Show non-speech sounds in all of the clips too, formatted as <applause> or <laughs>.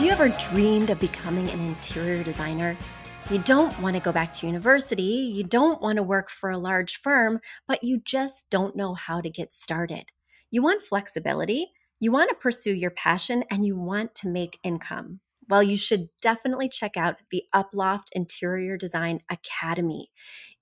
Have you ever dreamed of becoming an interior designer? You don't want to go back to university, you don't want to work for a large firm, but you just don't know how to get started. You want flexibility, you want to pursue your passion, and you want to make income well, you should definitely check out the Uploft Interior Design Academy.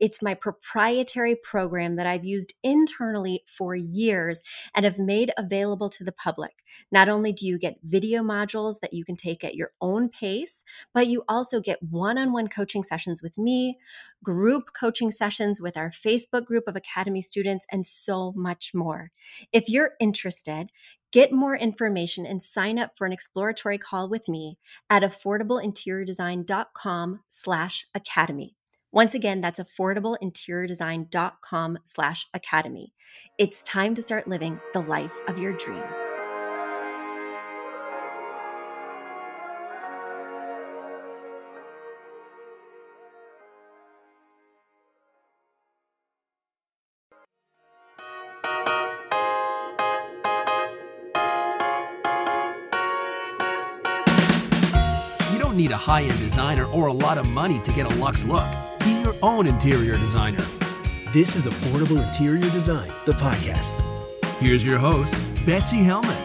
It's my proprietary program that I've used internally for years and have made available to the public. Not only do you get video modules that you can take at your own pace, but you also get one on one coaching sessions with me, group coaching sessions with our Facebook group of Academy students, and so much more. If you're interested, Get more information and sign up for an exploratory call with me at affordableinteriordesign.com slash academy. Once again, that's affordableinteriordesign.com slash academy. It's time to start living the life of your dreams. Need a high end designer or a lot of money to get a luxe look. Be your own interior designer. This is Affordable Interior Design, the podcast. Here's your host, Betsy Helmuth.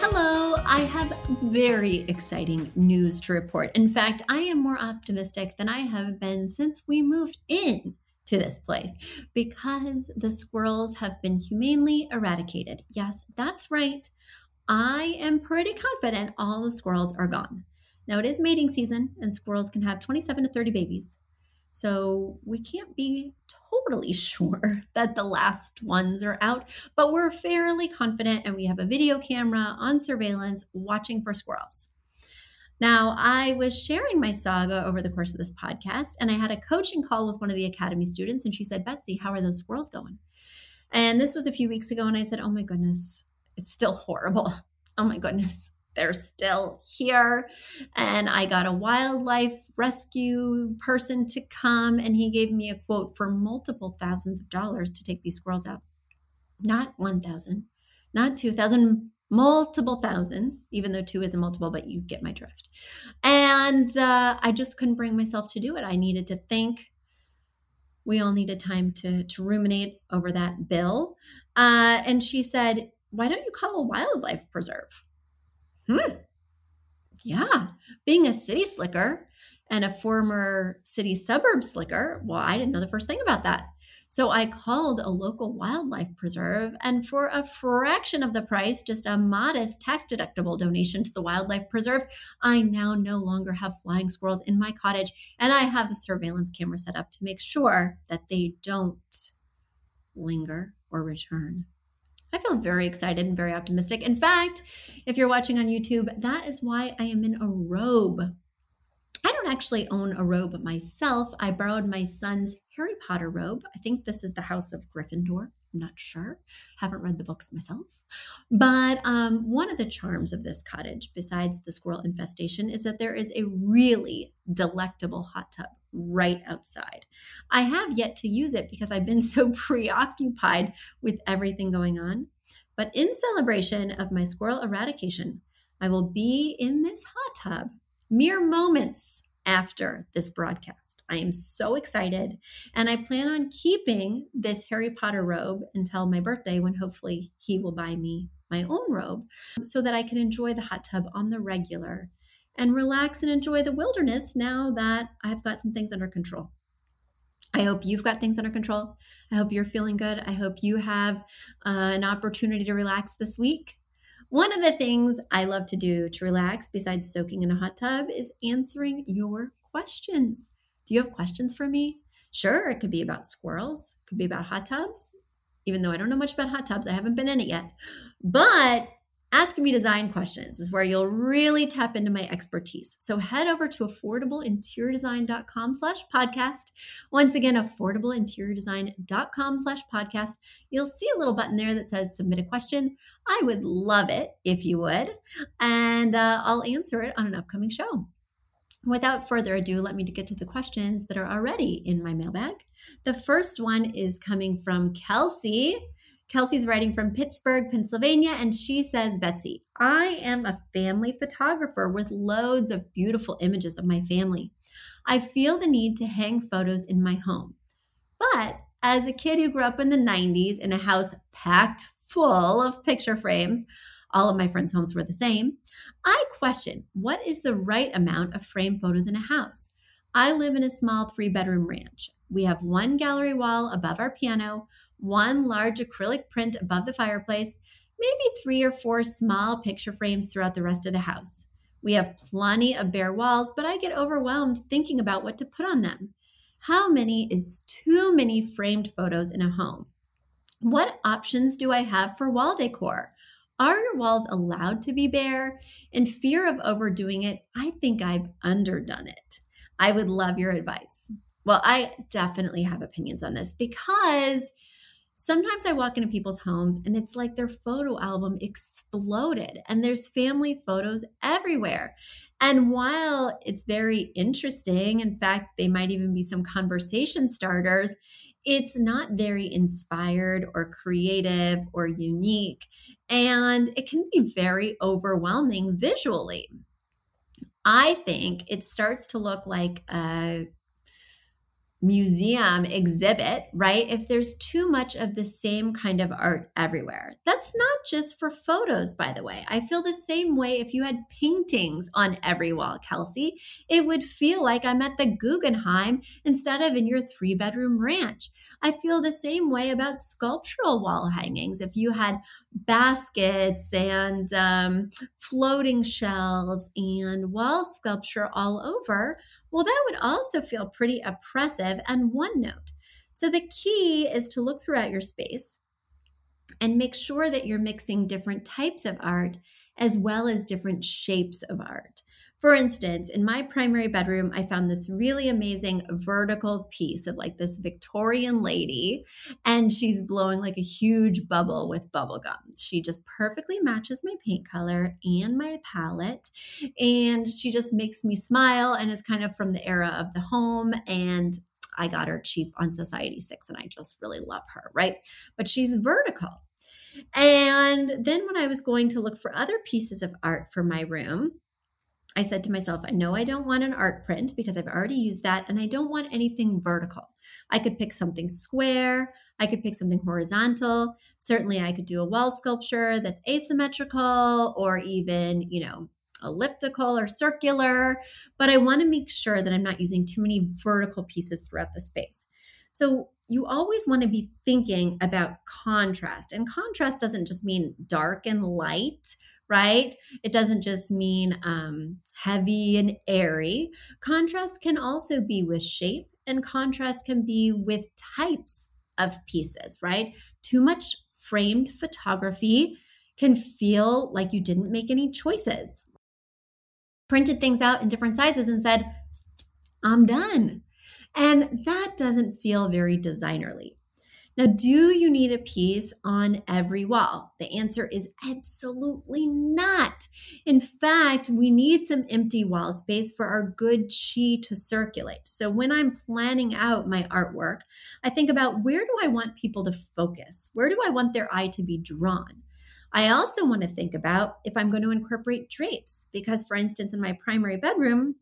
Hello, I have very exciting news to report. In fact, I am more optimistic than I have been since we moved in to this place because the squirrels have been humanely eradicated. Yes, that's right. I am pretty confident all the squirrels are gone. Now, it is mating season, and squirrels can have 27 to 30 babies. So we can't be totally <laughs> sure that the last ones are out, but we're fairly confident, and we have a video camera on surveillance watching for squirrels. Now, I was sharing my saga over the course of this podcast, and I had a coaching call with one of the Academy students, and she said, Betsy, how are those squirrels going? And this was a few weeks ago, and I said, Oh my goodness, it's still horrible. Oh my goodness, they're still here. And I got a wildlife rescue person to come, and he gave me a quote for multiple thousands of dollars to take these squirrels out. Not 1,000, not 2,000, multiple thousands, even though two is a multiple, but you get my drift. And uh, I just couldn't bring myself to do it. I needed to think. We all needed time to, to ruminate over that bill. Uh, and she said, why don't you call a wildlife preserve? Hmm. Yeah. Being a city slicker and a former city suburb slicker, well, I didn't know the first thing about that. So I called a local wildlife preserve, and for a fraction of the price, just a modest tax deductible donation to the wildlife preserve, I now no longer have flying squirrels in my cottage, and I have a surveillance camera set up to make sure that they don't linger or return. I feel very excited and very optimistic. In fact, if you're watching on YouTube, that is why I am in a robe. I don't actually own a robe myself. I borrowed my son's Harry Potter robe. I think this is the House of Gryffindor. I'm not sure. Haven't read the books myself. But um, one of the charms of this cottage, besides the squirrel infestation, is that there is a really delectable hot tub right outside. I have yet to use it because I've been <laughs> so preoccupied with everything going on. But in celebration of my squirrel eradication, I will be in this hot tub mere moments after this broadcast. I am so excited. And I plan on keeping this Harry Potter robe until my birthday, when hopefully he will buy me my own robe so that I can enjoy the hot tub on the regular and relax and enjoy the wilderness now that I've got some things under control. I hope you've got things under control. I hope you're feeling good. I hope you have uh, an opportunity to relax this week. One of the things I love to do to relax, besides soaking in a hot tub, is answering your questions. Do you have questions for me? Sure, it could be about squirrels, it could be about hot tubs. Even though I don't know much about hot tubs, I haven't been in it yet. But Asking me design questions is where you'll really tap into my expertise. So head over to affordableinteriordesign.com slash podcast. Once again, affordableinteriordesign.com slash podcast. You'll see a little button there that says submit a question. I would love it if you would, and uh, I'll answer it on an upcoming show. Without further ado, let me get to the questions that are already in my mailbag. The first one is coming from Kelsey. Kelsey's writing from Pittsburgh, Pennsylvania, and she says, Betsy, I am a family photographer with loads of beautiful images of my family. I feel the need to hang photos in my home. But as a kid who grew up in the 90s in a house packed full of picture frames, all of my friends' homes were the same. I question what is the right amount of frame photos in a house? I live in a small three bedroom ranch. We have one gallery wall above our piano, one large acrylic print above the fireplace, maybe three or four small picture frames throughout the rest of the house. We have plenty of bare walls, but I get overwhelmed thinking about what to put on them. How many is too many framed photos in a home? What options do I have for wall decor? Are your walls allowed to be bare? In fear of overdoing it, I think I've underdone it. I would love your advice. Well, I definitely have opinions on this because sometimes I walk into people's homes and it's like their photo album exploded and there's family photos everywhere. And while it's very interesting, in fact, they might even be some conversation starters, it's not very inspired or creative or unique. And it can be very overwhelming visually. I think it starts to look like a museum exhibit, right? If there's too much of the same kind of art everywhere. That's not just for photos, by the way. I feel the same way if you had paintings on every wall, Kelsey. It would feel like I'm at the Guggenheim instead of in your three bedroom ranch. I feel the same way about sculptural wall hangings. If you had baskets and um, floating shelves and wall sculpture all over, well, that would also feel pretty oppressive and one note. So the key is to look throughout your space and make sure that you're mixing different types of art as well as different shapes of art. For instance, in my primary bedroom, I found this really amazing vertical piece of like this Victorian lady, and she's blowing like a huge bubble with bubble gum. She just perfectly matches my paint color and my palette, and she just makes me smile and is kind of from the era of the home. And I got her cheap on Society6, and I just really love her, right? But she's vertical. And then when I was going to look for other pieces of art for my room, I said to myself, I know I don't want an art print because I've already used that, and I don't want anything vertical. I could pick something square, I could pick something horizontal. Certainly, I could do a wall sculpture that's asymmetrical or even, you know, elliptical or circular, but I want to make sure that I'm not using too many vertical pieces throughout the space. So, you always want to be thinking about contrast, and contrast doesn't just mean dark and light right? It doesn't just mean um, heavy and airy. Contrast can also be with shape, and contrast can be with types of pieces, right? Too much framed photography can feel like you didn't make any choices. Printed things out in different sizes and said, I'm done. And that doesn't feel very designerly. Now, do you need a piece on every wall? The answer is absolutely not. In fact, we need some empty wall space for our good chi to circulate. So, when I'm planning out my artwork, I think about where do I want people to focus? Where do I want their eye to be drawn? I also want to think about if I'm going to incorporate drapes, because, for instance, in my primary bedroom,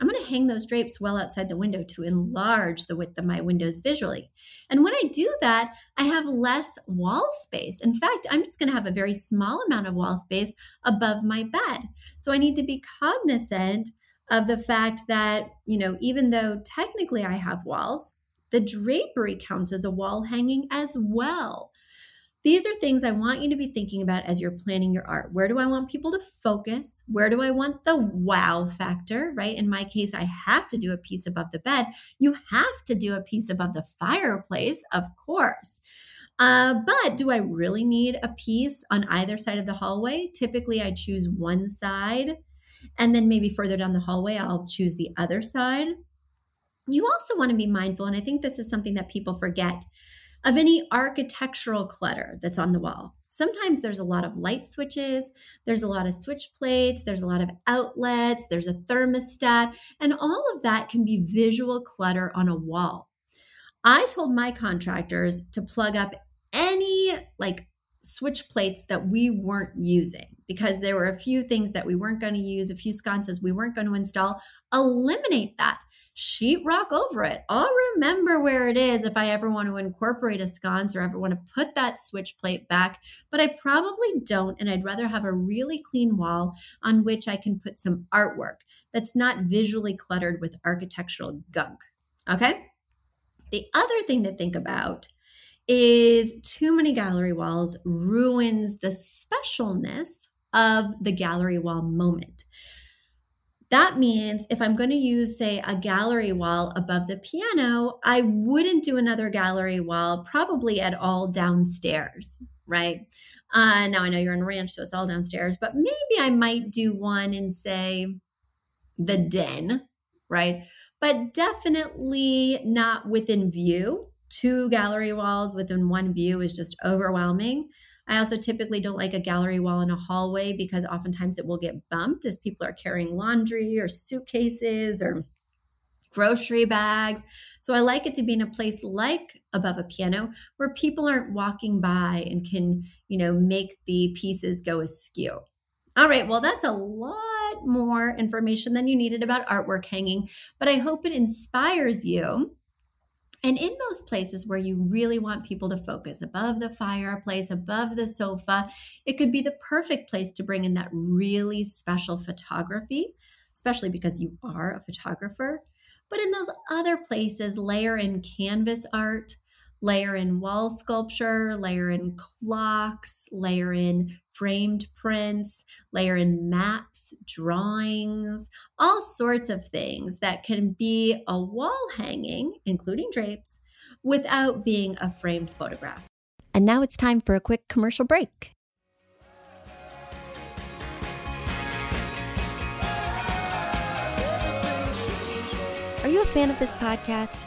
I'm going to hang those drapes well outside the window to enlarge the width of my windows visually. And when I do that, I have less wall space. In fact, I'm just going to have a very small amount of wall space above my bed. So I need to be cognizant of the fact that, you know, even though technically I have walls, the drapery counts as a wall hanging as well. These are things I want you to be thinking about as you're planning your art. Where do I want people to focus? Where do I want the wow factor, right? In my case, I have to do a piece above the bed. You have to do a piece above the fireplace, of course. Uh, but do I really need a piece on either side of the hallway? Typically, I choose one side, and then maybe further down the hallway, I'll choose the other side. You also want to be mindful, and I think this is something that people forget of any architectural clutter that's on the wall. Sometimes there's a lot of light switches, there's a lot of switch plates, there's a lot of outlets, there's a thermostat, and all of that can be visual clutter on a wall. I told my contractors to plug up any like switch plates that we weren't using because there were a few things that we weren't going to use, a few sconces we weren't going to install, eliminate that. Sheetrock over it. I'll remember where it is if I ever want to incorporate a sconce or ever want to put that switch plate back, but I probably don't. And I'd rather have a really clean wall on which I can put some artwork that's not visually cluttered with architectural gunk. Okay? The other thing to think about is too many gallery walls ruins the specialness of the gallery wall moment. That means if I'm going to use, say, a gallery wall above the piano, I wouldn't do another gallery wall probably at all downstairs, right? Uh, now I know you're in a ranch, so it's all downstairs, but maybe I might do one in, say, the den, right? But definitely not within view two gallery walls within one view is just overwhelming. I also typically don't like a gallery wall in a hallway because oftentimes it will get bumped as people are carrying laundry or suitcases or grocery bags. So I like it to be in a place like above a piano where people aren't walking by and can, you know, make the pieces go askew. All right, well, that's a lot more information than you needed about artwork hanging, but I hope it inspires you and in those places where you really want people to focus, above the fireplace, above the sofa, it could be the perfect place to bring in that really special photography, especially because you are a photographer. But in those other places, layer in canvas art, layer in wall sculpture, layer in clocks, layer in framed prints, layer in maps, drawings, all sorts of things that can be a wall hanging, including drapes, without being a framed photograph. And now it's time for a quick commercial break. Are you a fan of this podcast?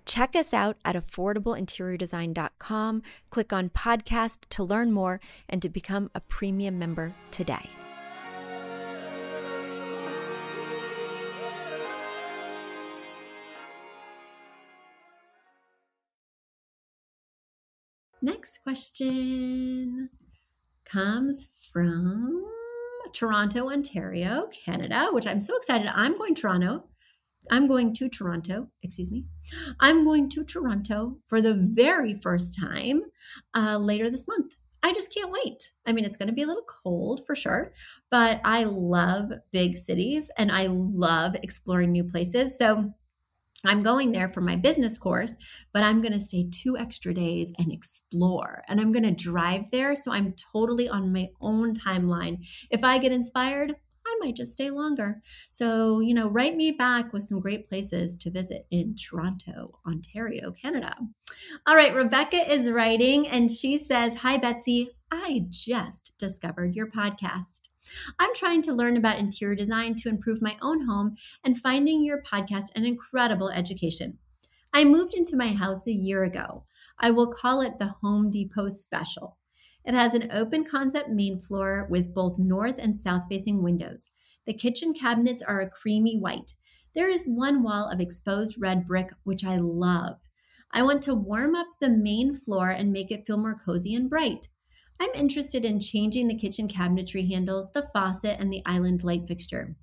Check us out at affordableinteriordesign.com. Click on podcast to learn more and to become a premium member today. Next question comes from Toronto, Ontario, Canada, which I'm so excited. I'm going to Toronto. I'm going to Toronto, excuse me. I'm going to Toronto for the very first time uh, later this month. I just can't wait. I mean, it's going to be a little cold for sure, but I love big cities and I love exploring new places. So I'm going there for my business course, but I'm going to stay two extra days and explore. And I'm going to drive there. So I'm totally on my own timeline. If I get inspired, might just stay longer. So, you know, write me back with some great places to visit in Toronto, Ontario, Canada. All right, Rebecca is writing and she says, Hi, Betsy. I just discovered your podcast. I'm trying to learn about interior design to improve my own home and finding your podcast an incredible education. I moved into my house a year ago. I will call it the Home Depot Special. It has an open concept main floor with both north and south facing windows. The kitchen cabinets are a creamy white. There is one wall of exposed red brick, which I love. I want to warm up the main floor and make it feel more cozy and bright. I'm interested in changing the kitchen cabinetry handles, the faucet, and the island light fixture.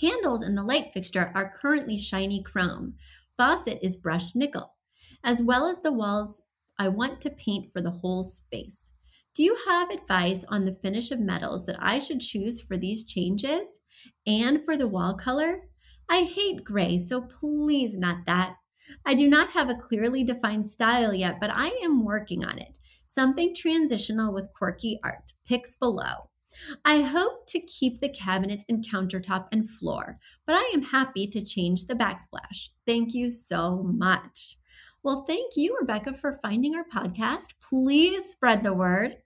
Handles in the light fixture are currently shiny chrome. Faucet is brushed nickel. As well as the walls, I want to paint for the whole space. Do you have advice on the finish of metals that I should choose for these changes and for the wall color? I hate gray, so please not that. I do not have a clearly defined style yet, but I am working on it. something transitional with quirky art. Pics below. I hope to keep the cabinets and countertop and floor, but I am happy to change the backsplash. Thank you so much. Well, thank you, Rebecca, for finding our podcast. Please spread the word.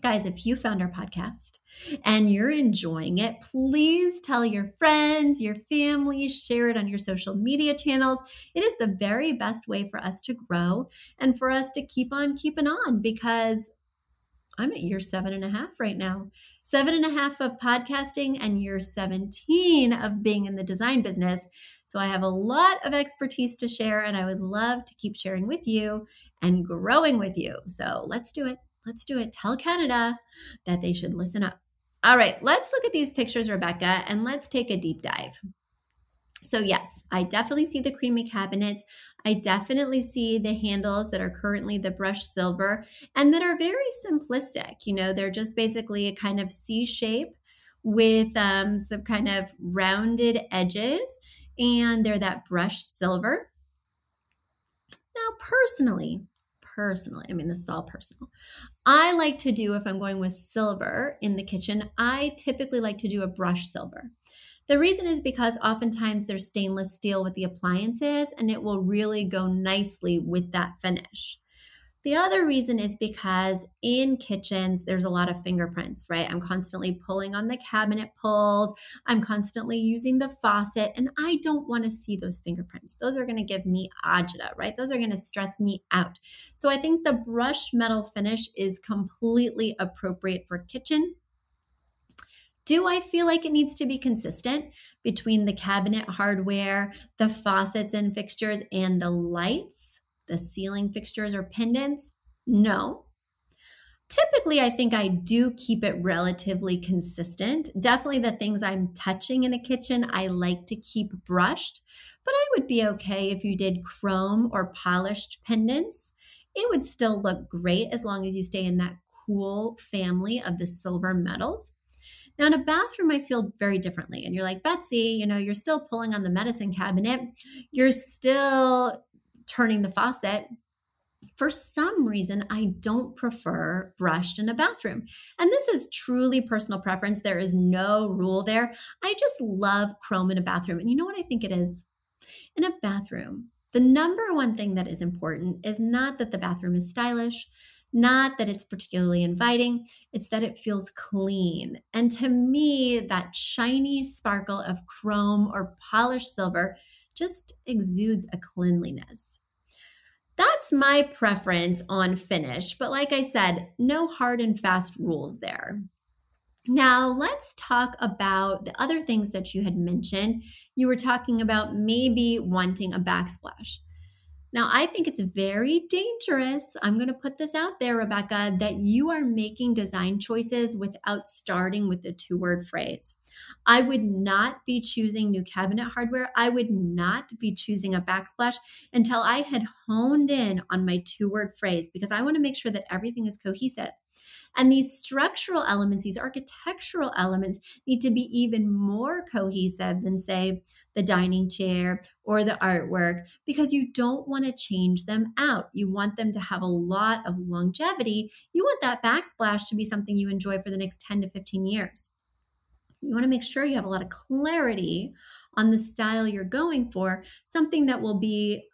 Guys, if you found our podcast and you're enjoying it, please tell your friends, your family, share it on your social media channels. It is the very best way for us to grow and for us to keep on keeping on because I'm at year seven and a half right now. Seven and a half of podcasting and year 17 of being in the design business. So I have a lot of expertise to share, and I would love to keep sharing with you and growing with you. So let's do it. Let's do it. Tell Canada that they should listen up. All right, let's look at these pictures, Rebecca, and let's take a deep dive. So, yes, I definitely see the creamy cabinets. I definitely see the handles that are currently the brushed silver and that are very simplistic. You know, they're just basically a kind of C shape with um, some kind of rounded edges, and they're that brushed silver. Now, personally, personally, I mean, this is all personal. I like to do, if I'm going with silver in the kitchen, I typically like to do a brush silver. The reason is because oftentimes there's stainless steel with the appliances and it will really go nicely with that finish. The other reason is because in kitchens, there's a lot of fingerprints, right? I'm constantly pulling on the cabinet pulls. I'm constantly using the faucet, and I don't want to see those fingerprints. Those are going to give me agita, right? Those are going to stress me out. So I think the brushed metal finish is completely appropriate for kitchen. Do I feel like it needs to be consistent between the cabinet hardware, the faucets and fixtures, and the lights? The ceiling fixtures or pendants? No. Typically, I think I do keep it relatively consistent. Definitely the things I'm touching in a kitchen, I like to keep brushed, but I would be okay if you did chrome or polished pendants. It would still look great as long as you stay in that cool family of the silver metals. Now, in a bathroom, I feel very differently. And you're like, Betsy, you know, you're still pulling on the medicine cabinet. You're still turning the faucet, for some reason, I don't prefer brushed in a bathroom. And this is truly personal preference. There is no rule there. I just love chrome in a bathroom. And you know what I think it is? In a bathroom, the number one thing that is important is not that the bathroom is stylish, not that it's particularly inviting, it's that it feels clean. And to me, that shiny sparkle of chrome or polished silver just exudes a cleanliness. That's my preference on finish, but like I said, no hard and fast rules there. Now, let's talk about the other things that you had mentioned. You were talking about maybe wanting a backsplash. Now, I think it's very dangerous. I'm going to put this out there, Rebecca, that you are making design choices without starting with the two word phrase. I would not be choosing new cabinet hardware. I would not be choosing a backsplash until I had honed in on my two word phrase because I want to make sure that everything is cohesive. And these structural elements, these architectural elements, need to be even more cohesive than, say, the dining chair or the artwork, because you don't want to change them out. You want them to have a lot of longevity. You want that backsplash to be something you enjoy for the next 10 to 15 years. You want to make sure you have a lot of clarity on the style you're going for, something that will be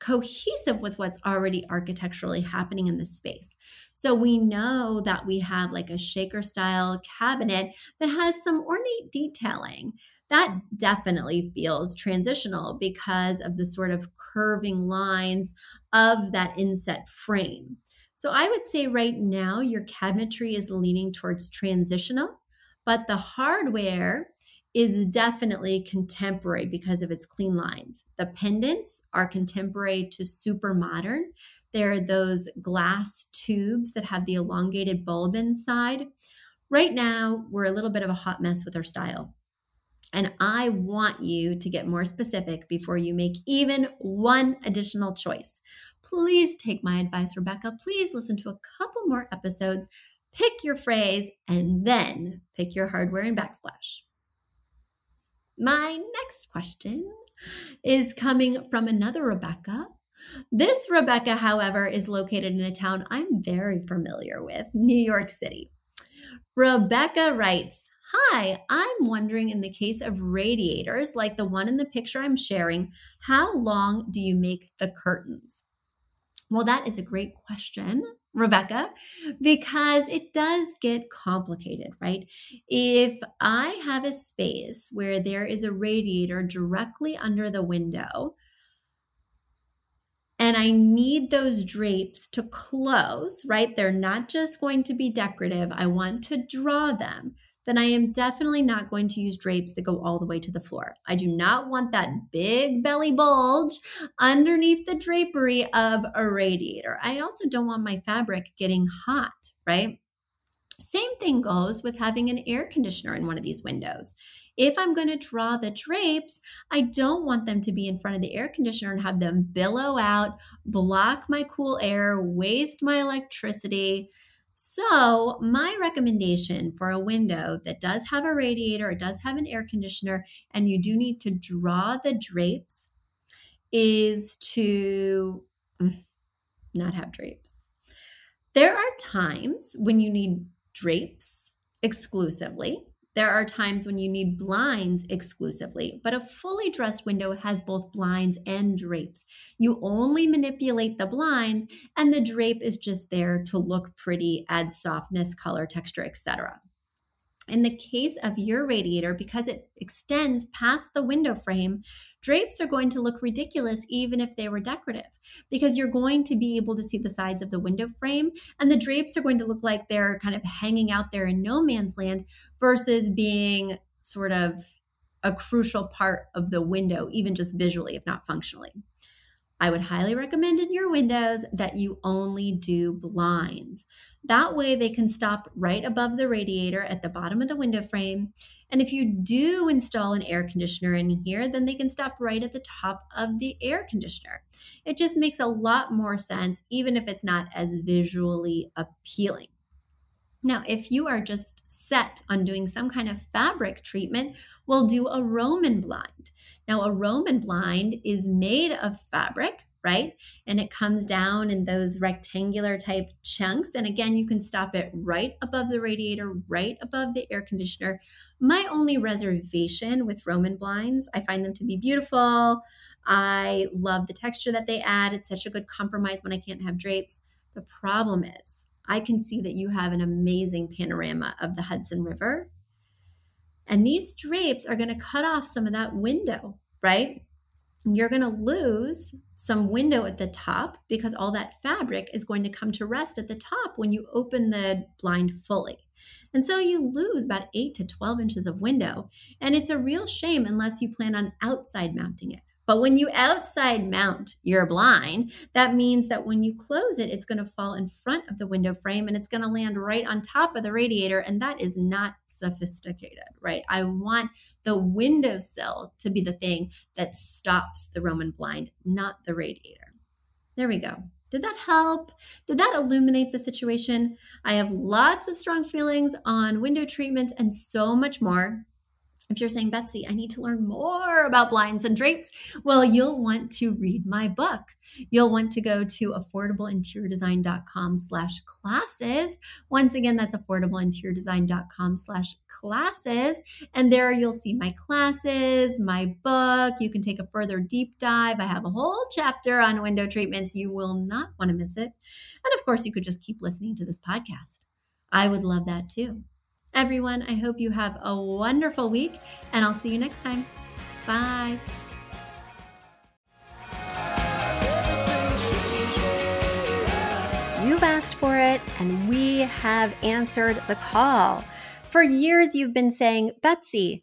cohesive with what's already architecturally happening in the space. So we know that we have like a shaker style cabinet that has some ornate detailing. That definitely feels transitional because of the sort of curving lines of that inset frame. So I would say right now your cabinetry is leaning towards transitional but the hardware is definitely contemporary because of its clean lines. The pendants are contemporary to super modern. They're those glass tubes that have the elongated bulb inside. Right now, we're a little bit of a hot mess with our style. And I want you to get more specific before you make even one additional choice. Please take my advice, Rebecca. Please listen to a couple more episodes pick your phrase, and then pick your hardware and backsplash. My next question is coming from another Rebecca This Rebecca, however, is located in a town I'm very familiar with, New York City. Rebecca writes, Hi, I'm wondering in the case of radiators like the one in the picture I'm sharing, how long do you make the curtains? Well, that is a great question, Rebecca, because it does get complicated, right? If I have a space where there is a radiator directly under the window, and I need those drapes to close, right? They're not just going to be decorative. I want to draw them. Then I am definitely not going to use drapes that go all the way to the floor. I do not want that big belly bulge underneath the drapery of a radiator. I also don't want my fabric getting hot, right? Same thing goes with having an air conditioner in one of these windows. If I'm going to draw the drapes, I don't want them to be in front of the air conditioner and have them billow out, block my cool air, waste my electricity. So, my recommendation for a window that does have a radiator, it does have an air conditioner, and you do need to draw the drapes is to mm, not have drapes. There are times when you need drapes exclusively. There are times when you need blinds exclusively, but a fully dressed window has both blinds and drapes. You only manipulate the blinds, and the drape is just there to look pretty, add softness, color, texture, etc. In the case of your radiator, because it extends past the window frame, drapes are going to look ridiculous even if they were decorative because you're going to be able to see the sides of the window frame and the drapes are going to look like they're kind of hanging out there in no man's land versus being sort of a crucial part of the window, even just visually, if not functionally. I would highly recommend in your windows that you only do blinds. That way, they can stop right above the radiator at the bottom of the window frame. And if you do install an air conditioner in here, then they can stop right at the top of the air conditioner. It just makes a lot more sense, even if it's not as visually appealing. Now, if you are just set on doing some kind of fabric treatment, we'll do a Roman blind. Now, a Roman blind is made of fabric, right? And it comes down in those rectangular type chunks. And again, you can stop it right above the radiator, right above the air conditioner. My only reservation with Roman blinds, I find them to be beautiful. I love the texture that they add. It's such a good compromise when I can't have drapes. The problem is, I can see that you have an amazing panorama of the Hudson River. And these drapes are going to cut off some of that window, right? you're going to lose some window at the top because all that fabric is going to come to rest at the top when you open the blind fully. And so you lose about 8 to 12 inches of window. And it's a real shame unless you plan on outside mounting it. But when you outside mount your blind, that means that when you close it, it's going to fall in front of the window frame and it's going to land right on top of the radiator. And that is not sophisticated, right? I want the windowsill to be the thing that stops the Roman blind, not the radiator. There we go. Did that help? Did that illuminate the situation? I have lots of strong feelings on window treatments and so much more if you're saying, Betsy, I need to learn more about blinds and drapes, well, you'll want to read my book. You'll want to go to affordableinteriordesign.com slash classes. Once again, that's affordableinteriordesign.com slash classes. And there you'll see my classes, my book. You can take a further deep dive. I have a whole chapter on window treatments. You will not want to miss it. And of course, you could just keep listening to this podcast. I would love that too. Everyone, I hope you have a wonderful week, and I'll see you next time. Bye. You've asked for it, and we have answered the call. For years, you've been saying, Betsy,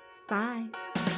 Bye.